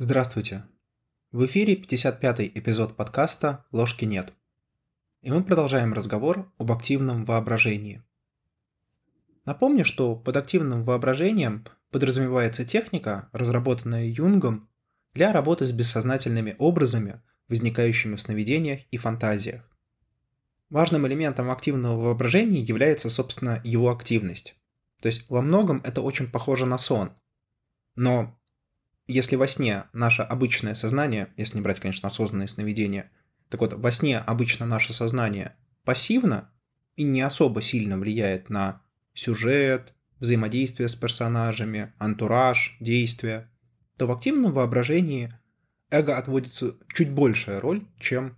Здравствуйте. В эфире 55-й эпизод подкаста «Ложки нет». И мы продолжаем разговор об активном воображении. Напомню, что под активным воображением подразумевается техника, разработанная Юнгом для работы с бессознательными образами, возникающими в сновидениях и фантазиях. Важным элементом активного воображения является, собственно, его активность. То есть во многом это очень похоже на сон. Но если во сне наше обычное сознание, если не брать, конечно, осознанные сновидения, так вот, во сне обычно наше сознание пассивно и не особо сильно влияет на сюжет, взаимодействие с персонажами, антураж, действия, то в активном воображении эго отводится чуть большая роль, чем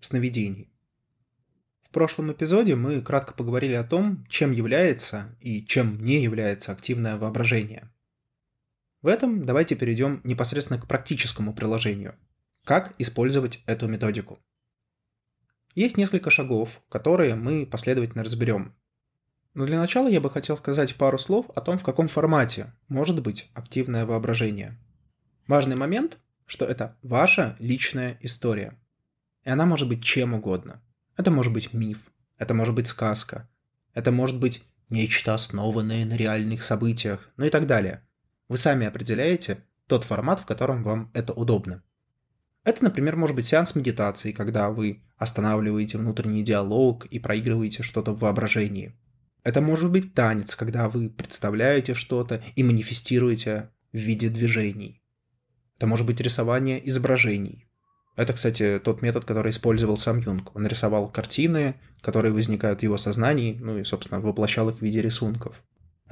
в сновидении. В прошлом эпизоде мы кратко поговорили о том, чем является и чем не является активное воображение. В этом давайте перейдем непосредственно к практическому приложению. Как использовать эту методику? Есть несколько шагов, которые мы последовательно разберем. Но для начала я бы хотел сказать пару слов о том, в каком формате может быть активное воображение. Важный момент, что это ваша личная история. И она может быть чем угодно. Это может быть миф, это может быть сказка, это может быть нечто основанное на реальных событиях, ну и так далее – вы сами определяете тот формат, в котором вам это удобно. Это, например, может быть сеанс медитации, когда вы останавливаете внутренний диалог и проигрываете что-то в воображении. Это может быть танец, когда вы представляете что-то и манифестируете в виде движений. Это может быть рисование изображений. Это, кстати, тот метод, который использовал сам Юнг. Он рисовал картины, которые возникают в его сознании, ну и, собственно, воплощал их в виде рисунков.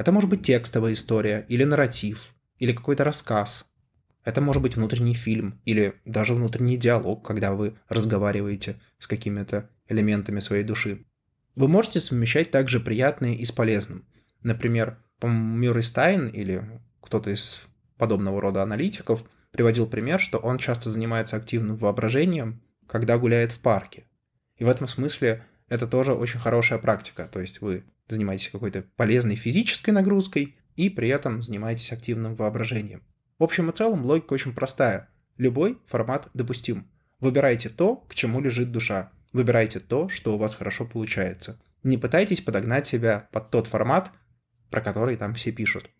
Это может быть текстовая история, или нарратив, или какой-то рассказ. Это может быть внутренний фильм, или даже внутренний диалог, когда вы разговариваете с какими-то элементами своей души. Вы можете совмещать также приятное и с полезным. Например, Мюррей Стайн или кто-то из подобного рода аналитиков приводил пример, что он часто занимается активным воображением, когда гуляет в парке. И в этом смысле это тоже очень хорошая практика. То есть вы занимаетесь какой-то полезной физической нагрузкой и при этом занимаетесь активным воображением. В общем и целом логика очень простая. Любой формат допустим. Выбирайте то, к чему лежит душа. Выбирайте то, что у вас хорошо получается. Не пытайтесь подогнать себя под тот формат, про который там все пишут.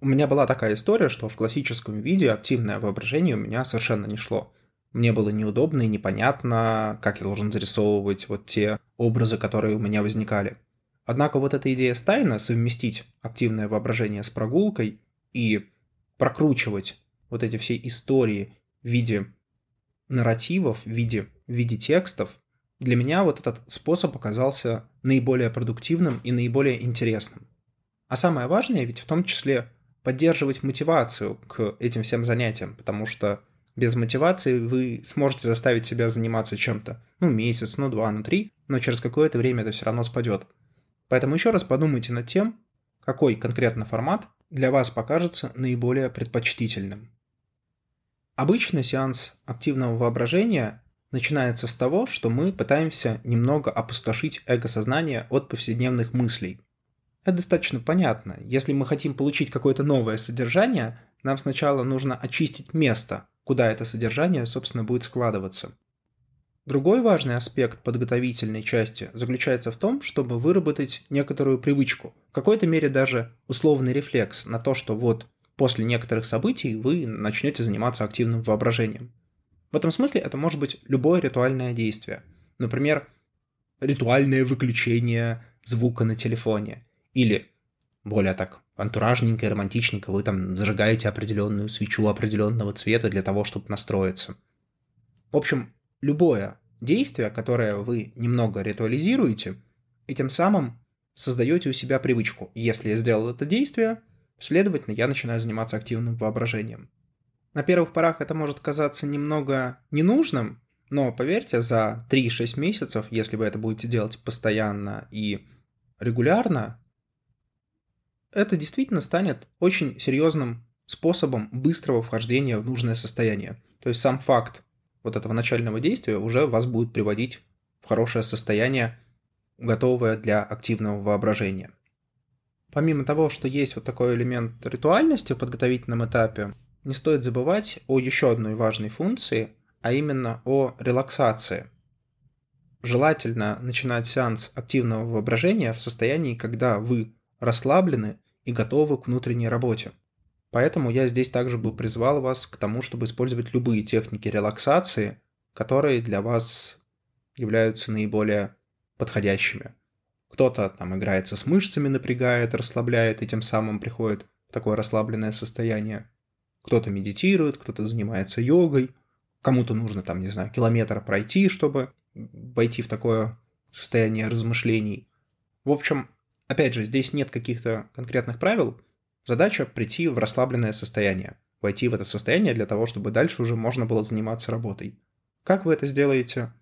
У меня была такая история, что в классическом виде активное воображение у меня совершенно не шло. Мне было неудобно и непонятно, как я должен зарисовывать вот те образы, которые у меня возникали. Однако вот эта идея Стайна совместить активное воображение с прогулкой и прокручивать вот эти все истории в виде нарративов, в виде, в виде текстов, для меня вот этот способ оказался наиболее продуктивным и наиболее интересным. А самое важное ведь в том числе поддерживать мотивацию к этим всем занятиям, потому что без мотивации вы сможете заставить себя заниматься чем-то, ну, месяц, ну, два, ну, три, но через какое-то время это все равно спадет. Поэтому еще раз подумайте над тем, какой конкретно формат для вас покажется наиболее предпочтительным. Обычно сеанс активного воображения начинается с того, что мы пытаемся немного опустошить эго-сознание от повседневных мыслей. Это достаточно понятно. Если мы хотим получить какое-то новое содержание, нам сначала нужно очистить место, куда это содержание, собственно, будет складываться. Другой важный аспект подготовительной части заключается в том, чтобы выработать некоторую привычку, в какой-то мере даже условный рефлекс на то, что вот после некоторых событий вы начнете заниматься активным воображением. В этом смысле это может быть любое ритуальное действие. Например, ритуальное выключение звука на телефоне. Или, более так, антуражненько и романтичненько, вы там зажигаете определенную свечу определенного цвета для того, чтобы настроиться. В общем, любое действие, которое вы немного ритуализируете, и тем самым создаете у себя привычку. Если я сделал это действие, следовательно, я начинаю заниматься активным воображением. На первых порах это может казаться немного ненужным, но поверьте, за 3-6 месяцев, если вы это будете делать постоянно и регулярно, это действительно станет очень серьезным способом быстрого вхождения в нужное состояние. То есть сам факт вот этого начального действия уже вас будет приводить в хорошее состояние, готовое для активного воображения. Помимо того, что есть вот такой элемент ритуальности в подготовительном этапе, не стоит забывать о еще одной важной функции, а именно о релаксации. Желательно начинать сеанс активного воображения в состоянии, когда вы расслаблены и готовы к внутренней работе. Поэтому я здесь также бы призвал вас к тому, чтобы использовать любые техники релаксации, которые для вас являются наиболее подходящими. Кто-то там играется с мышцами, напрягает, расслабляет и тем самым приходит в такое расслабленное состояние. Кто-то медитирует, кто-то занимается йогой, кому-то нужно там, не знаю, километр пройти, чтобы войти в такое состояние размышлений. В общем, опять же, здесь нет каких-то конкретных правил. Задача прийти в расслабленное состояние, войти в это состояние для того, чтобы дальше уже можно было заниматься работой. Как вы это сделаете?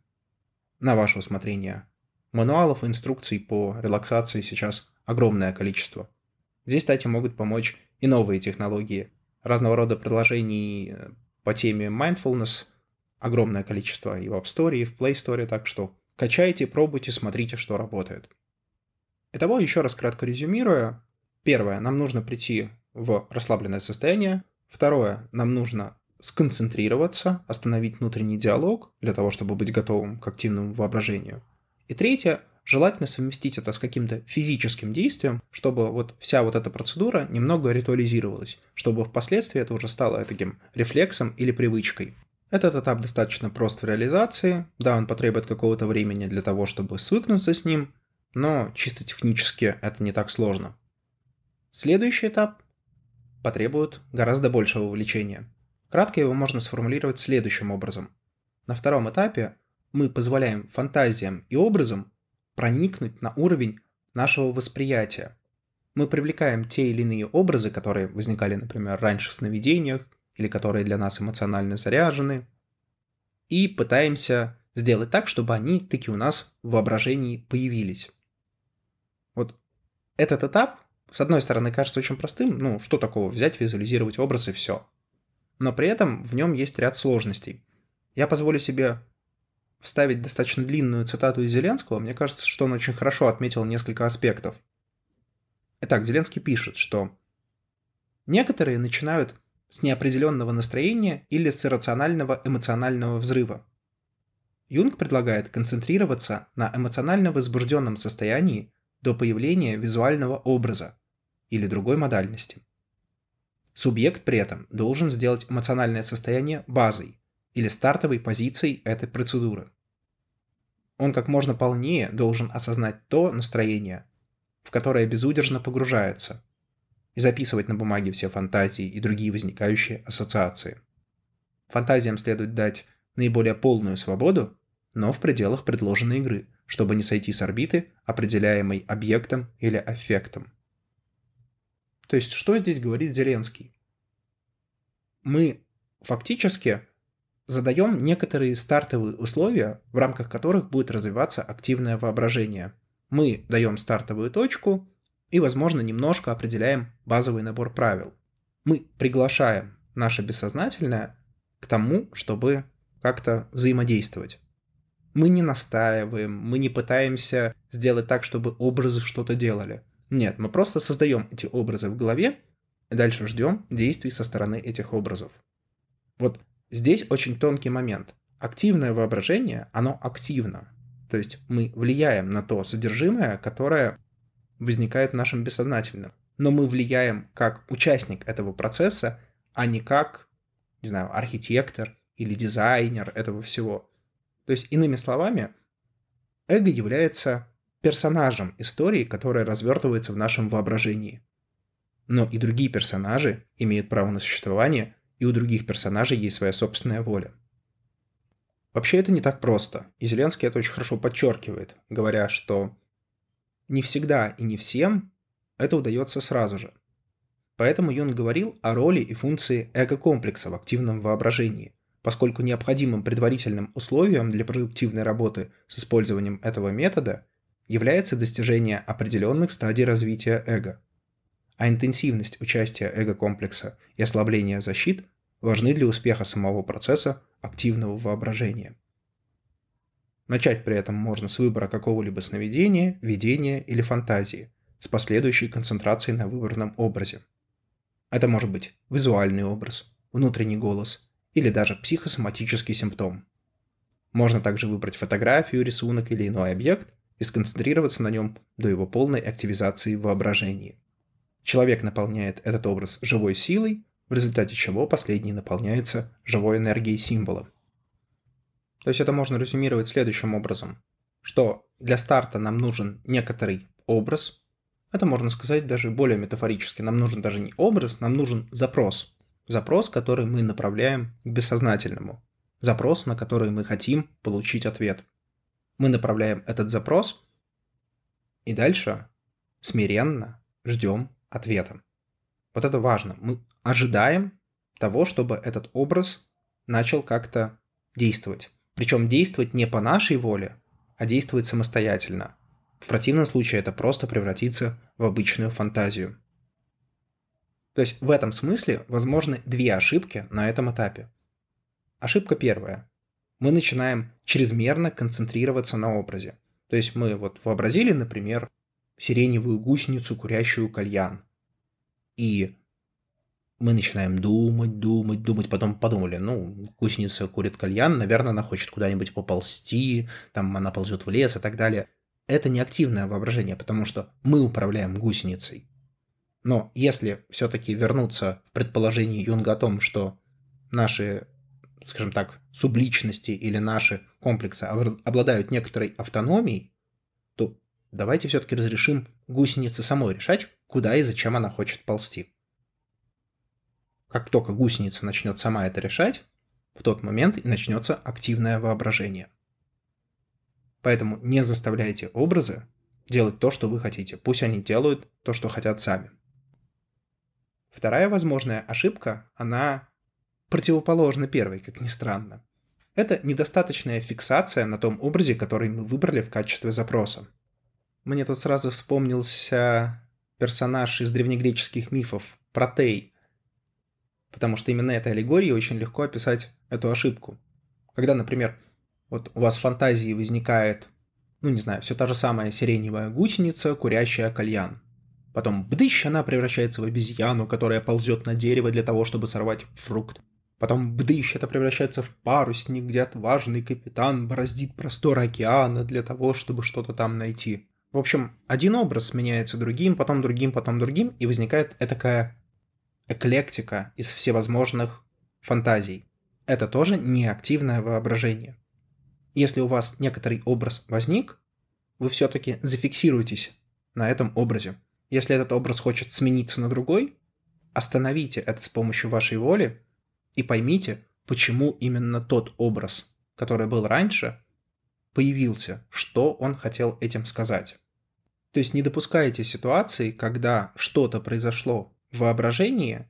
На ваше усмотрение. Мануалов и инструкций по релаксации сейчас огромное количество. Здесь, кстати, могут помочь и новые технологии. Разного рода приложений э, по теме mindfulness огромное количество и в App Store, и в Play Store, так что качайте, пробуйте, смотрите, что работает. Итого, еще раз кратко резюмируя. Первое, нам нужно прийти в расслабленное состояние. Второе, нам нужно сконцентрироваться, остановить внутренний диалог для того, чтобы быть готовым к активному воображению. И третье, желательно совместить это с каким-то физическим действием, чтобы вот вся вот эта процедура немного ритуализировалась, чтобы впоследствии это уже стало таким рефлексом или привычкой. Этот этап достаточно прост в реализации, да, он потребует какого-то времени для того, чтобы свыкнуться с ним, но чисто технически это не так сложно. Следующий этап потребует гораздо большего вовлечения. Кратко его можно сформулировать следующим образом. На втором этапе мы позволяем фантазиям и образам проникнуть на уровень нашего восприятия. Мы привлекаем те или иные образы, которые возникали, например, раньше в сновидениях, или которые для нас эмоционально заряжены, и пытаемся сделать так, чтобы они таки у нас в воображении появились. Вот этот этап, с одной стороны, кажется очень простым, ну, что такого, взять, визуализировать образ и все. Но при этом в нем есть ряд сложностей. Я позволю себе вставить достаточно длинную цитату из Зеленского, мне кажется, что он очень хорошо отметил несколько аспектов. Итак, Зеленский пишет, что некоторые начинают с неопределенного настроения или с иррационального эмоционального взрыва. Юнг предлагает концентрироваться на эмоционально возбужденном состоянии до появления визуального образа или другой модальности. Субъект при этом должен сделать эмоциональное состояние базой, или стартовой позицией этой процедуры. Он как можно полнее должен осознать то настроение, в которое безудержно погружается, и записывать на бумаге все фантазии и другие возникающие ассоциации. Фантазиям следует дать наиболее полную свободу, но в пределах предложенной игры, чтобы не сойти с орбиты, определяемой объектом или аффектом. То есть, что здесь говорит Зеленский? Мы фактически задаем некоторые стартовые условия, в рамках которых будет развиваться активное воображение. Мы даем стартовую точку и, возможно, немножко определяем базовый набор правил. Мы приглашаем наше бессознательное к тому, чтобы как-то взаимодействовать. Мы не настаиваем, мы не пытаемся сделать так, чтобы образы что-то делали. Нет, мы просто создаем эти образы в голове и дальше ждем действий со стороны этих образов. Вот Здесь очень тонкий момент. Активное воображение, оно активно. То есть мы влияем на то содержимое, которое возникает в нашем бессознательном. Но мы влияем как участник этого процесса, а не как, не знаю, архитектор или дизайнер этого всего. То есть, иными словами, эго является персонажем истории, которая развертывается в нашем воображении. Но и другие персонажи имеют право на существование и у других персонажей есть своя собственная воля. Вообще это не так просто, и Зеленский это очень хорошо подчеркивает, говоря, что не всегда и не всем это удается сразу же. Поэтому Юнг говорил о роли и функции эго-комплекса в активном воображении, поскольку необходимым предварительным условием для продуктивной работы с использованием этого метода является достижение определенных стадий развития эго – а интенсивность участия эго-комплекса и ослабление защит важны для успеха самого процесса активного воображения. Начать при этом можно с выбора какого-либо сновидения, видения или фантазии, с последующей концентрацией на выбранном образе. Это может быть визуальный образ, внутренний голос или даже психосоматический симптом. Можно также выбрать фотографию, рисунок или иной объект и сконцентрироваться на нем до его полной активизации в воображении. Человек наполняет этот образ живой силой, в результате чего последний наполняется живой энергией символа. То есть это можно резюмировать следующим образом, что для старта нам нужен некоторый образ, это можно сказать даже более метафорически, нам нужен даже не образ, нам нужен запрос. Запрос, который мы направляем к бессознательному. Запрос, на который мы хотим получить ответ. Мы направляем этот запрос и дальше смиренно ждем ответа. Вот это важно. Мы ожидаем того, чтобы этот образ начал как-то действовать. Причем действовать не по нашей воле, а действовать самостоятельно. В противном случае это просто превратится в обычную фантазию. То есть в этом смысле возможны две ошибки на этом этапе. Ошибка первая. Мы начинаем чрезмерно концентрироваться на образе. То есть мы вот вообразили, например, сиреневую гусеницу, курящую кальян. И мы начинаем думать, думать, думать, потом подумали, ну, гусеница курит кальян, наверное, она хочет куда-нибудь поползти, там она ползет в лес и так далее. Это не активное воображение, потому что мы управляем гусеницей. Но если все-таки вернуться в предположение Юнга о том, что наши, скажем так, субличности или наши комплексы обладают некоторой автономией, то давайте все-таки разрешим гусенице самой решать, куда и зачем она хочет ползти. Как только гусеница начнет сама это решать, в тот момент и начнется активное воображение. Поэтому не заставляйте образы делать то, что вы хотите. Пусть они делают то, что хотят сами. Вторая возможная ошибка, она противоположна первой, как ни странно. Это недостаточная фиксация на том образе, который мы выбрали в качестве запроса. Мне тут сразу вспомнился персонаж из древнегреческих мифов, Протей, Потому что именно этой аллегорией очень легко описать эту ошибку. Когда, например, вот у вас в фантазии возникает, ну не знаю, все та же самая сиреневая гусеница, курящая кальян. Потом бдыщ, она превращается в обезьяну, которая ползет на дерево для того, чтобы сорвать фрукт. Потом бдыщ, это превращается в парусник, где отважный капитан бороздит простор океана для того, чтобы что-то там найти. В общем, один образ сменяется другим, потом другим, потом другим, и возникает такая эклектика из всевозможных фантазий. Это тоже не активное воображение. Если у вас некоторый образ возник, вы все-таки зафиксируйтесь на этом образе. Если этот образ хочет смениться на другой, остановите это с помощью вашей воли и поймите, почему именно тот образ, который был раньше, появился, что он хотел этим сказать. То есть не допускайте ситуации, когда что-то произошло воображении,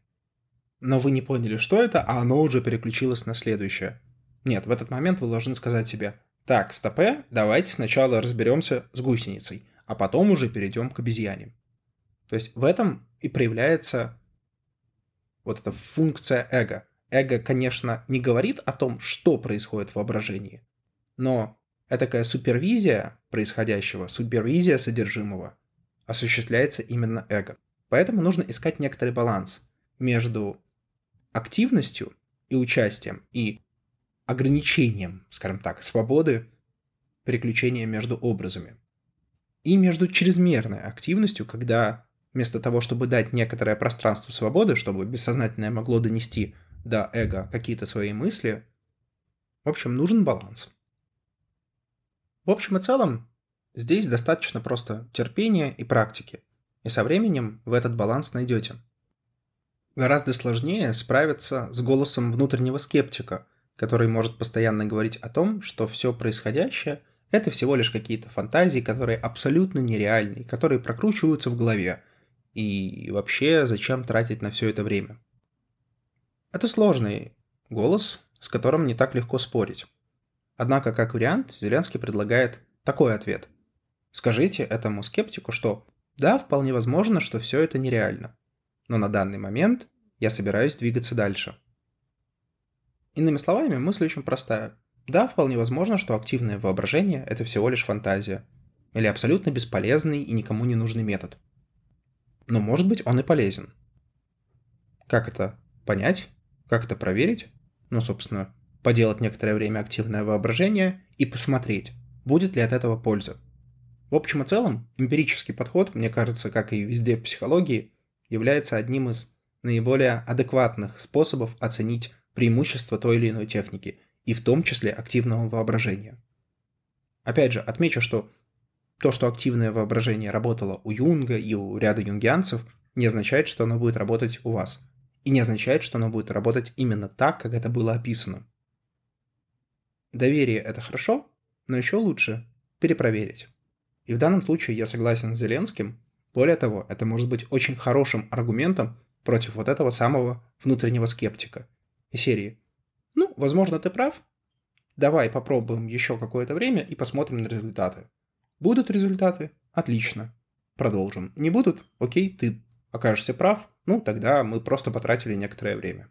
но вы не поняли, что это, а оно уже переключилось на следующее. Нет, в этот момент вы должны сказать себе, так, стопе, давайте сначала разберемся с гусеницей, а потом уже перейдем к обезьяне. То есть в этом и проявляется вот эта функция эго. Эго, конечно, не говорит о том, что происходит в воображении, но такая супервизия происходящего, супервизия содержимого осуществляется именно эго. Поэтому нужно искать некоторый баланс между активностью и участием и ограничением, скажем так, свободы переключения между образами. И между чрезмерной активностью, когда вместо того, чтобы дать некоторое пространство свободы, чтобы бессознательное могло донести до эго какие-то свои мысли, в общем, нужен баланс. В общем и целом, здесь достаточно просто терпения и практики. И со временем вы этот баланс найдете. Гораздо сложнее справиться с голосом внутреннего скептика, который может постоянно говорить о том, что все происходящее – это всего лишь какие-то фантазии, которые абсолютно нереальны, которые прокручиваются в голове. И вообще, зачем тратить на все это время? Это сложный голос, с которым не так легко спорить. Однако, как вариант, Зеленский предлагает такой ответ. Скажите этому скептику, что да, вполне возможно, что все это нереально. Но на данный момент я собираюсь двигаться дальше. Иными словами, мысль очень простая. Да, вполне возможно, что активное воображение – это всего лишь фантазия. Или абсолютно бесполезный и никому не нужный метод. Но может быть он и полезен. Как это понять? Как это проверить? Ну, собственно, поделать некоторое время активное воображение и посмотреть, будет ли от этого польза. В общем и целом, эмпирический подход, мне кажется, как и везде в психологии, является одним из наиболее адекватных способов оценить преимущества той или иной техники, и в том числе активного воображения. Опять же, отмечу, что то, что активное воображение работало у Юнга и у ряда юнгианцев, не означает, что оно будет работать у вас. И не означает, что оно будет работать именно так, как это было описано. Доверие – это хорошо, но еще лучше перепроверить. И в данном случае я согласен с Зеленским. Более того, это может быть очень хорошим аргументом против вот этого самого внутреннего скептика. И серии «Ну, возможно, ты прав. Давай попробуем еще какое-то время и посмотрим на результаты. Будут результаты? Отлично. Продолжим. Не будут? Окей, ты окажешься прав. Ну, тогда мы просто потратили некоторое время.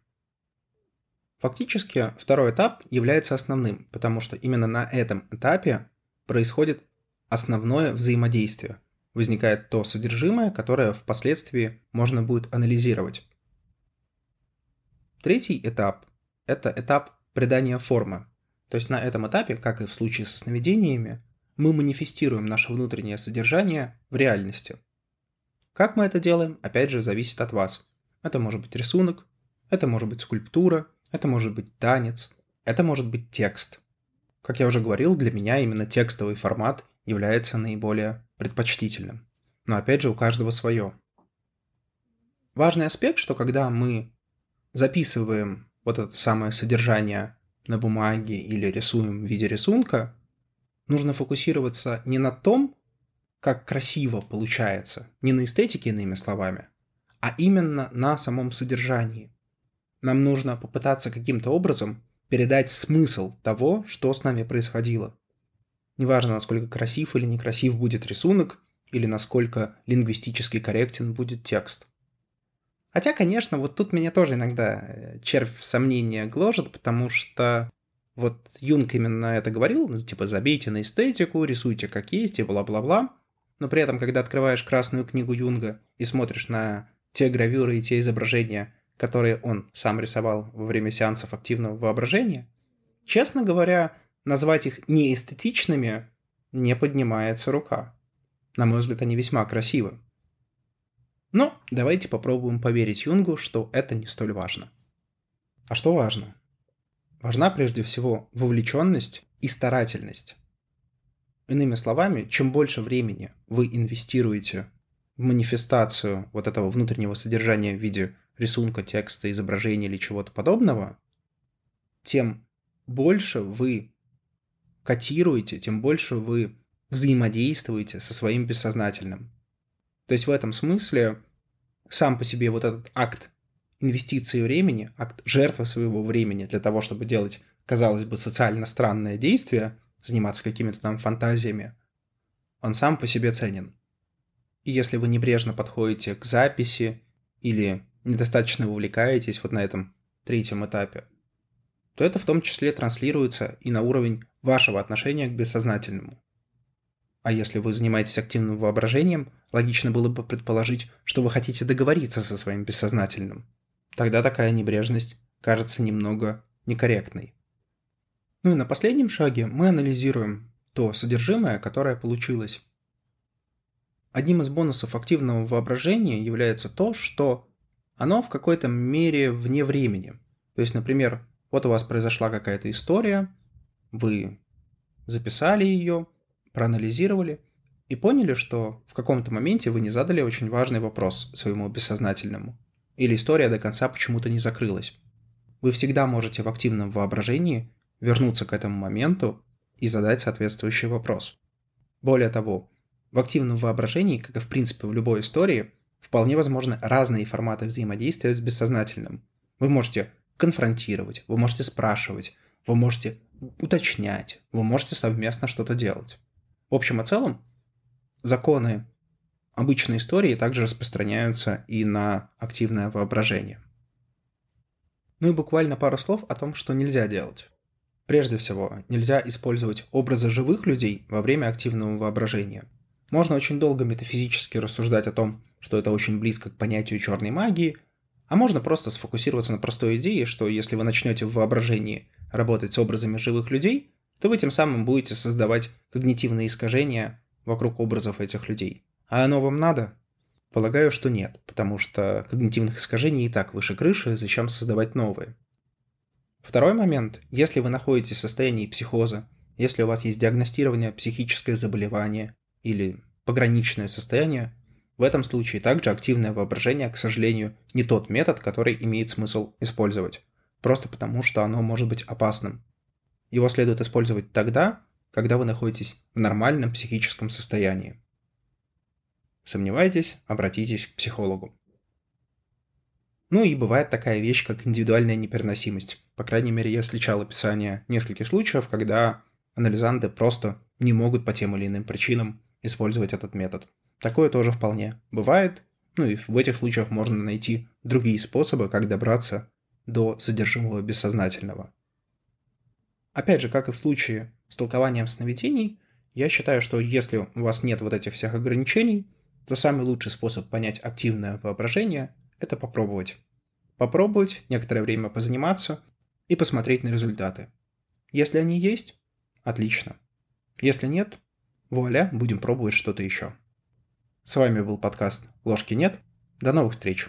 Фактически, второй этап является основным, потому что именно на этом этапе происходит основное взаимодействие. Возникает то содержимое, которое впоследствии можно будет анализировать. Третий этап – это этап придания формы. То есть на этом этапе, как и в случае со сновидениями, мы манифестируем наше внутреннее содержание в реальности. Как мы это делаем, опять же, зависит от вас. Это может быть рисунок, это может быть скульптура, это может быть танец, это может быть текст. Как я уже говорил, для меня именно текстовый формат является наиболее предпочтительным. Но опять же, у каждого свое. Важный аспект, что когда мы записываем вот это самое содержание на бумаге или рисуем в виде рисунка, нужно фокусироваться не на том, как красиво получается, не на эстетике, иными словами, а именно на самом содержании. Нам нужно попытаться каким-то образом передать смысл того, что с нами происходило. Неважно, насколько красив или некрасив будет рисунок, или насколько лингвистически корректен будет текст. Хотя, конечно, вот тут меня тоже иногда э, червь сомнения гложет, потому что вот Юнг именно это говорил, ну, типа забейте на эстетику, рисуйте как есть и бла-бла-бла. Но при этом, когда открываешь красную книгу Юнга и смотришь на те гравюры и те изображения, которые он сам рисовал во время сеансов активного воображения, честно говоря, назвать их неэстетичными не поднимается рука. На мой взгляд, они весьма красивы. Но давайте попробуем поверить Юнгу, что это не столь важно. А что важно? Важна прежде всего вовлеченность и старательность. Иными словами, чем больше времени вы инвестируете в манифестацию вот этого внутреннего содержания в виде рисунка, текста, изображения или чего-то подобного, тем больше вы котируете, тем больше вы взаимодействуете со своим бессознательным. То есть в этом смысле сам по себе вот этот акт инвестиции времени, акт жертвы своего времени для того, чтобы делать, казалось бы, социально странное действие, заниматься какими-то там фантазиями, он сам по себе ценен. И если вы небрежно подходите к записи или недостаточно вовлекаетесь вот на этом третьем этапе, то это в том числе транслируется и на уровень вашего отношения к бессознательному. А если вы занимаетесь активным воображением, логично было бы предположить, что вы хотите договориться со своим бессознательным. Тогда такая небрежность кажется немного некорректной. Ну и на последнем шаге мы анализируем то содержимое, которое получилось. Одним из бонусов активного воображения является то, что оно в какой-то мере вне времени. То есть, например, вот у вас произошла какая-то история, вы записали ее, проанализировали и поняли, что в каком-то моменте вы не задали очень важный вопрос своему бессознательному. Или история до конца почему-то не закрылась. Вы всегда можете в активном воображении вернуться к этому моменту и задать соответствующий вопрос. Более того, в активном воображении, как и в принципе в любой истории, вполне возможны разные форматы взаимодействия с бессознательным. Вы можете конфронтировать, вы можете спрашивать, вы можете уточнять, вы можете совместно что-то делать. В общем и целом, законы обычной истории также распространяются и на активное воображение. Ну и буквально пару слов о том, что нельзя делать. Прежде всего, нельзя использовать образы живых людей во время активного воображения. Можно очень долго метафизически рассуждать о том, что это очень близко к понятию черной магии, А можно просто сфокусироваться на простой идее, что если вы начнете в воображении работать с образами живых людей, то вы тем самым будете создавать когнитивные искажения вокруг образов этих людей. А оно вам надо? Полагаю, что нет, потому что когнитивных искажений и так выше крыши, зачем создавать новые. Второй момент. Если вы находитесь в состоянии психоза, если у вас есть диагностирование психическое заболевание или пограничное состояние, в этом случае также активное воображение, к сожалению, не тот метод, который имеет смысл использовать, просто потому что оно может быть опасным. Его следует использовать тогда, когда вы находитесь в нормальном психическом состоянии. Сомневаетесь? Обратитесь к психологу. Ну и бывает такая вещь, как индивидуальная непереносимость. По крайней мере, я встречал описание нескольких случаев, когда анализанты просто не могут по тем или иным причинам использовать этот метод. Такое тоже вполне бывает, ну и в этих случаях можно найти другие способы, как добраться до содержимого бессознательного. Опять же, как и в случае с толкованием сновидений, я считаю, что если у вас нет вот этих всех ограничений, то самый лучший способ понять активное воображение – это попробовать. Попробовать, некоторое время позаниматься и посмотреть на результаты. Если они есть, отлично. Если нет, вуаля, будем пробовать что-то еще. С вами был подкаст «Ложки нет». До новых встреч!